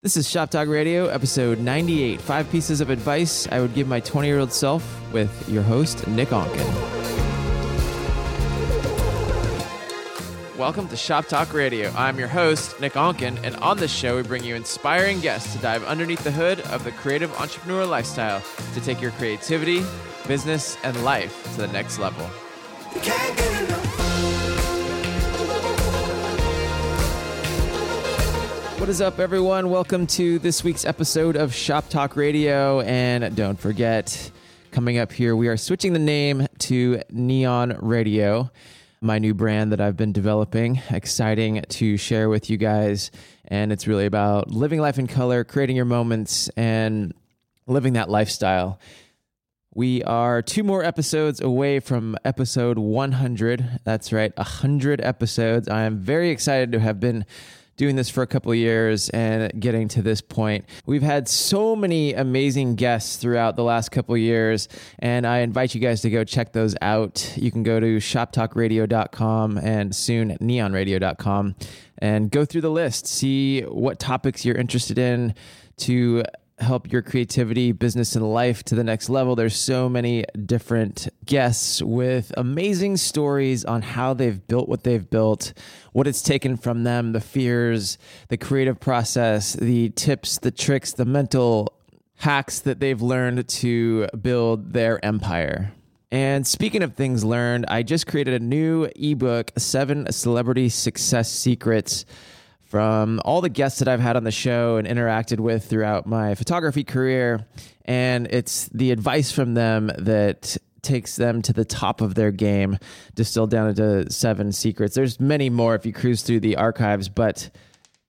This is Shop Talk Radio, episode 98 Five Pieces of Advice I Would Give My 20 year old self with your host, Nick Onken. Welcome to Shop Talk Radio. I'm your host, Nick Onken, and on this show, we bring you inspiring guests to dive underneath the hood of the creative entrepreneur lifestyle to take your creativity, business, and life to the next level. What is up, everyone? Welcome to this week's episode of Shop Talk Radio. And don't forget, coming up here, we are switching the name to Neon Radio, my new brand that I've been developing. Exciting to share with you guys. And it's really about living life in color, creating your moments, and living that lifestyle. We are two more episodes away from episode 100. That's right, 100 episodes. I am very excited to have been doing this for a couple years and getting to this point. We've had so many amazing guests throughout the last couple years, and I invite you guys to go check those out. You can go to shoptalkradio.com and soon neonradio.com and go through the list, see what topics you're interested in to help your creativity, business, and life to the next level. There's so many different guests with amazing stories on how they've built what they've built, what it's taken from them, the fears, the creative process, the tips, the tricks, the mental hacks that they've learned to build their empire. And speaking of things learned, I just created a new ebook, Seven Celebrity Success Secrets from all the guests that I've had on the show and interacted with throughout my photography career. And it's the advice from them that takes them to the top of their game, distilled down into seven secrets. There's many more if you cruise through the archives, but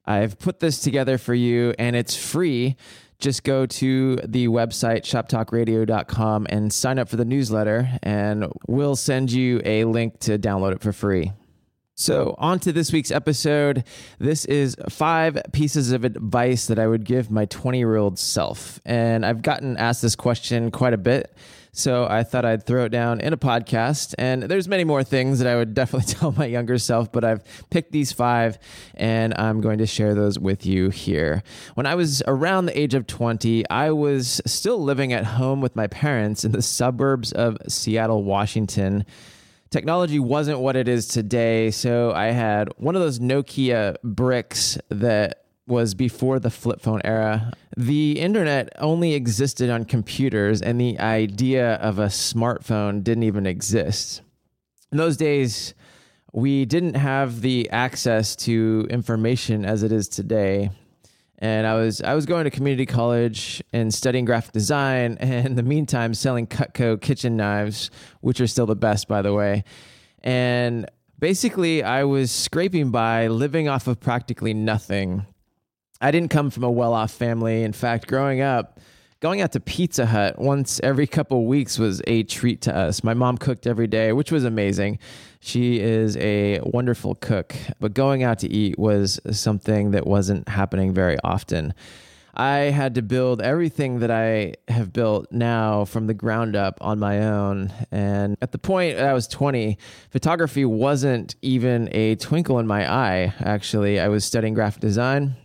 I've put this together for you and it's free. Just go to the website shoptalkradio.com and sign up for the newsletter, and we'll send you a link to download it for free. So, on to this week's episode. This is five pieces of advice that I would give my 20 year old self. And I've gotten asked this question quite a bit. So I thought I'd throw it down in a podcast. And there's many more things that I would definitely tell my younger self, but I've picked these five and I'm going to share those with you here. When I was around the age of 20, I was still living at home with my parents in the suburbs of Seattle, Washington technology wasn't what it is today. So I had one of those Nokia bricks that was before the flip phone era. The internet only existed on computers, and the idea of a smartphone didn't even exist. In those days, we didn't have the access to information as it is today and I was I was going to community college and studying graphic design, and in the meantime selling Cutco kitchen knives, which are still the best, by the way. And basically, I was scraping by, living off of practically nothing. I didn't come from a well-off family. In fact, growing up, going out to Pizza Hut once every couple weeks was a treat to us. My mom cooked every day, which was amazing. She is a wonderful cook, but going out to eat was something that wasn't happening very often. I had to build everything that I have built now from the ground up on my own. And at the point I was 20, photography wasn't even a twinkle in my eye. Actually, I was studying graphic design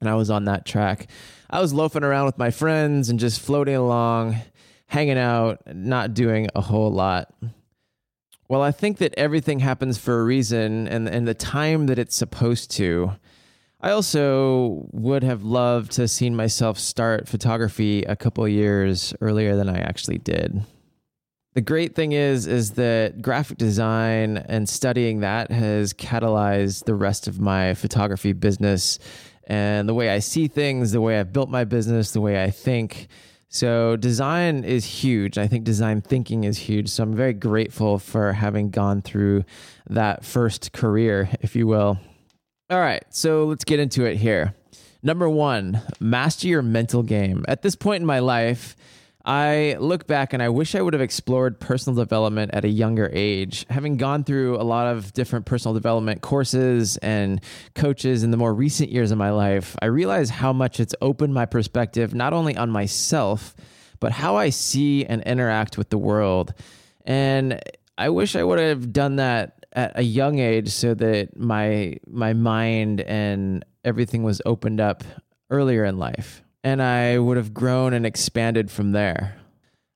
and I was on that track. I was loafing around with my friends and just floating along, hanging out, not doing a whole lot. Well, I think that everything happens for a reason and, and the time that it's supposed to. I also would have loved to have seen myself start photography a couple years earlier than I actually did. The great thing is is that graphic design and studying that has catalyzed the rest of my photography business and the way I see things, the way I've built my business, the way I think. So, design is huge. I think design thinking is huge. So, I'm very grateful for having gone through that first career, if you will. All right, so let's get into it here. Number one, master your mental game. At this point in my life, I look back and I wish I would have explored personal development at a younger age. Having gone through a lot of different personal development courses and coaches in the more recent years of my life, I realize how much it's opened my perspective, not only on myself, but how I see and interact with the world. And I wish I would have done that at a young age so that my my mind and everything was opened up earlier in life, and I would have grown and expanded from there.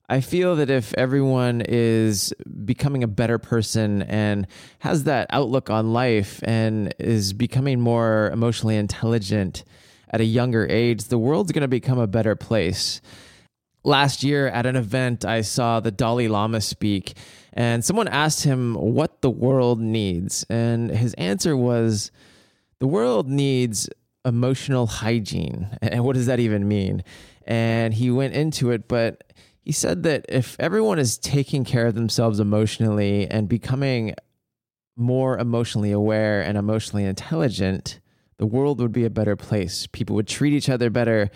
I feel that if everyone is becoming a better person and has that outlook on life and is becoming more emotionally intelligent at a younger age, the world's going to become a better place. Last year at an event, I saw the Dalai Lama speak, and someone asked him what the world needs. And his answer was the world needs emotional hygiene. And what does that even mean? And he went into it, but he said that if everyone is taking care of themselves emotionally and becoming more emotionally aware and emotionally intelligent, the world would be a better place. People would treat each other better.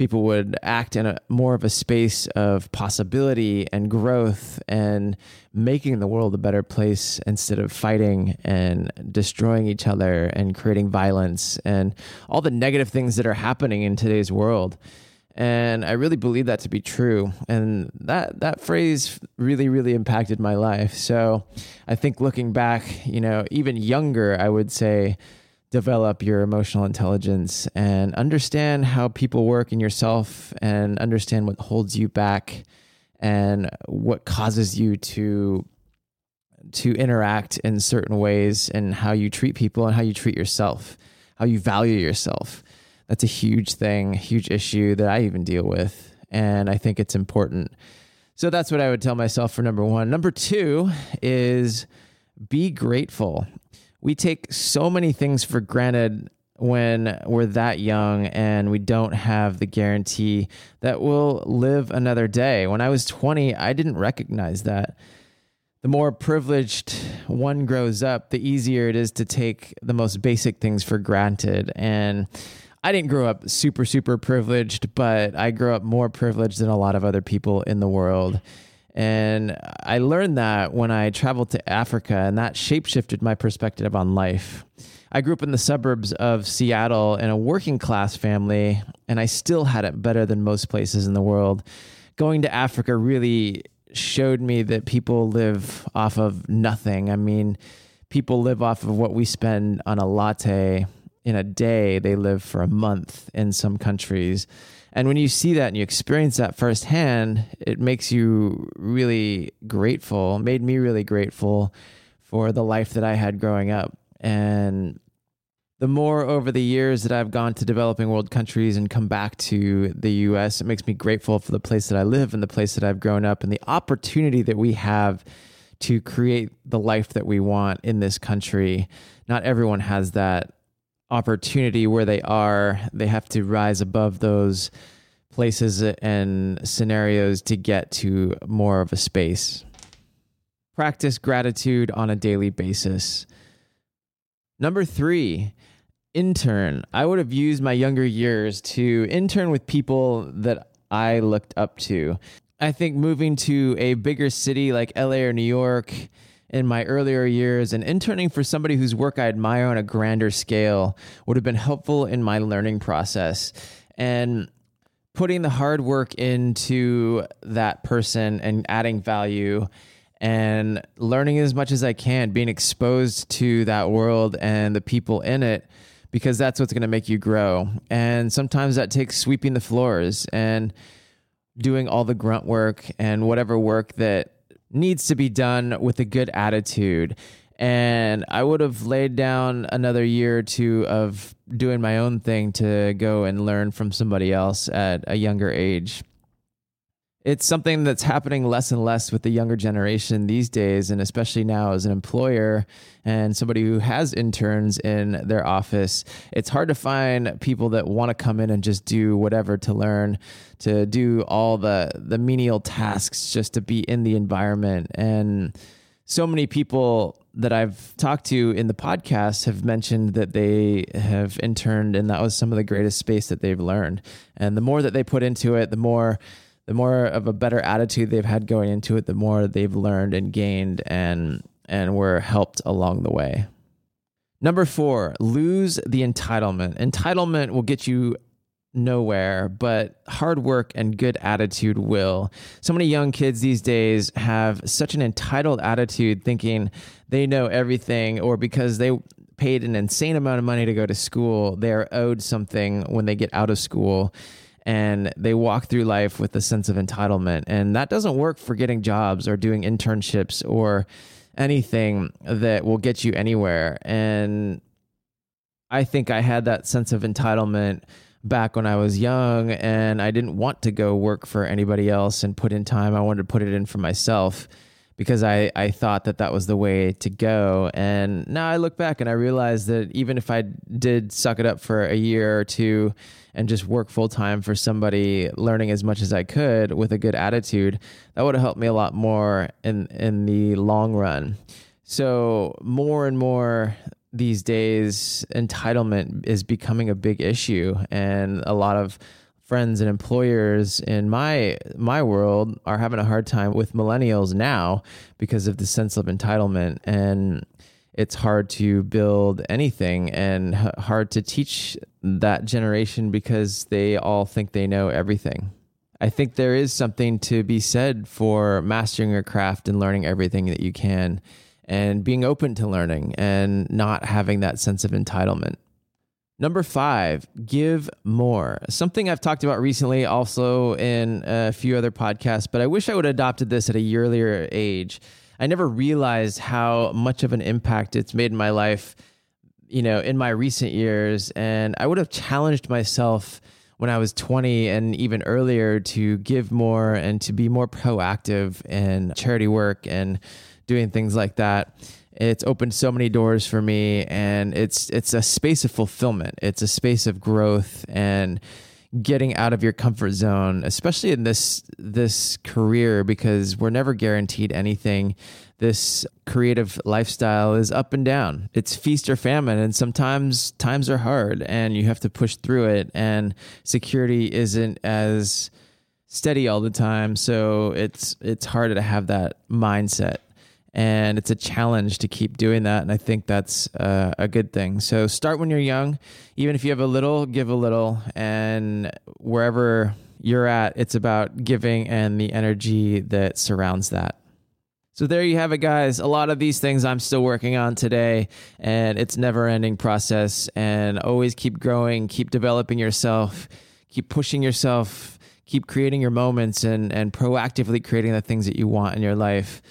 People would act in a more of a space of possibility and growth and making the world a better place instead of fighting and destroying each other and creating violence and all the negative things that are happening in today's world and I really believe that to be true. And that that phrase really, really impacted my life. So I think looking back, you know, even younger, I would say develop your emotional intelligence and understand how people work in yourself and understand what holds you back and what causes you to to interact in certain ways and how you treat people and how you treat yourself, how you value yourself that's a huge thing, huge issue that I even deal with. And I think it's important. So that's what I would tell myself for number one. Number two is be grateful. We take so many things for granted when we're that young and we don't have the guarantee that we'll live another day. When I was 20, I didn't recognize that. The more privileged one grows up, the easier it is to take the most basic things for granted. And I didn't grow up super, super privileged, but I grew up more privileged than a lot of other people in the world. And I learned that when I traveled to Africa, and that shapeshifted my perspective on life. I grew up in the suburbs of Seattle in a working class family, and I still had it better than most places in the world. Going to Africa really showed me that people live off of nothing. I mean, people live off of what we spend on a latte in a day, they live for a month in some countries. And when you see that and you experience that firsthand, it makes you really grateful, made me really grateful for the life that I had growing up. And the more over the years that I've gone to developing world countries and come back to the US, it makes me grateful for the place that I live and the place that I've grown up and the opportunity that we have to create the life that we want in this country. Not everyone has that opportunity where they are, they have to rise above those places and scenarios to get to more of a space. Practice gratitude on a daily basis. Number three, intern. I would have used my younger years to intern with people that I looked up to. I think moving to a bigger city like LA or New York in my earlier years, and interning for somebody whose work I admire on a grander scale would have been helpful in my learning process. And putting the hard work into that person and adding value and learning as much as I can, being exposed to that world and the people in it, because that's what's going to make you grow. And sometimes that takes sweeping the floors and doing all the grunt work and whatever work that needs to be done with a good attitude. And I would have laid down another year or two of doing my own thing to go and learn from somebody else at a younger age it's something that's happening less and less with the younger generation these days and especially now as an employer and somebody who has interns in their office it's hard to find people that want to come in and just do whatever to learn to do all the the menial tasks just to be in the environment. And so many people that I've talked to in the podcast have mentioned that they have interned and that was some of the greatest space that they've learned. And the more that they put into it the more the more of a better attitude they've had going into it, the more they've learned and gained and and were helped along the way. Number 4, lose the entitlement. Entitlement will get you nowhere, but hard work and good attitude will. So many young kids these days have such an entitled attitude thinking they know everything or because they paid an insane amount of money to go to school, they are owed something when they get out of school and they walk through life with a sense of entitlement. And that doesn't work for getting jobs or doing internships or anything that will get you anywhere. And I think I had that sense of entitlement back when I was young and I didn't want to go work for anybody else and put in time. I wanted to put it in for myself because I, I thought that that was the way to go. And now I look back and I realize that even if I did suck it up for a year or two and just work full time for somebody, learning as much as I could with a good attitude, that would have helped me a lot more in, in the long run. So, more and more these days, entitlement is becoming a big issue. And a lot of friends and employers in my my world are having a hard time with millennials now because of the sense of entitlement and it's hard to build anything and hard to teach that generation because they all think they know everything. I think there is something to be said for mastering your craft and learning everything that you can and being open to learning and not having that sense of entitlement. Number five, give more. Something I've talked about recently, also in a few other podcasts, but I wish I would have adopted this at a earlier age. I never realized how much of an impact it's made in my life, you know, in my recent years. And I would have challenged myself when I was 20 and even earlier to give more and to be more proactive in charity work and doing things like that. It's opened so many doors for me, and it's it's a space of fulfillment. It's a space of growth and getting out of your comfort zone, especially in this this career, because we're never guaranteed anything. This creative lifestyle is up and down. It's feast or famine, and sometimes times are hard, and you have to push through it. And security isn't as steady all the time, so it's it's harder to have that mindset and it's a challenge to keep doing that and i think that's uh, a good thing. So start when you're young. Even if you have a little give a little. And wherever you're at it's about giving and the energy that surrounds that. So there you have it guys. A lot of these things i'm still working on today and it's never ending process. And always keep growing keep developing yourself keep pushing yourself keep creating your moments and and proactively creating the things that you want in your life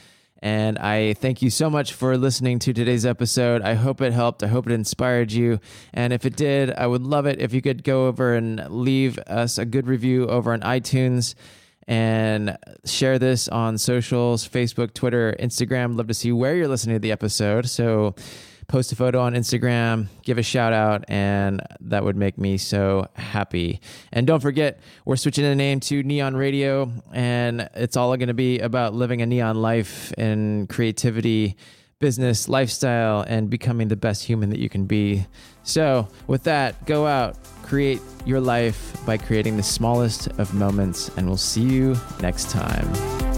and I thank you so much for listening to today's episode. I hope it helped. I hope it inspired you. And if it did, I would love it if you could go over and leave us a good review over on iTunes and share this on socials Facebook, Twitter, Instagram. Love to see where you're listening to the episode. So post a photo on Instagram, give a shout out, and that would make me so happy. And don't forget, we're switching the name to Neon Radio, and it's all going to be about living a neon life and creativity, business, lifestyle, and becoming the best human that you can be. So, with that, go out, create your life by creating the smallest of moments, and we'll see you next time.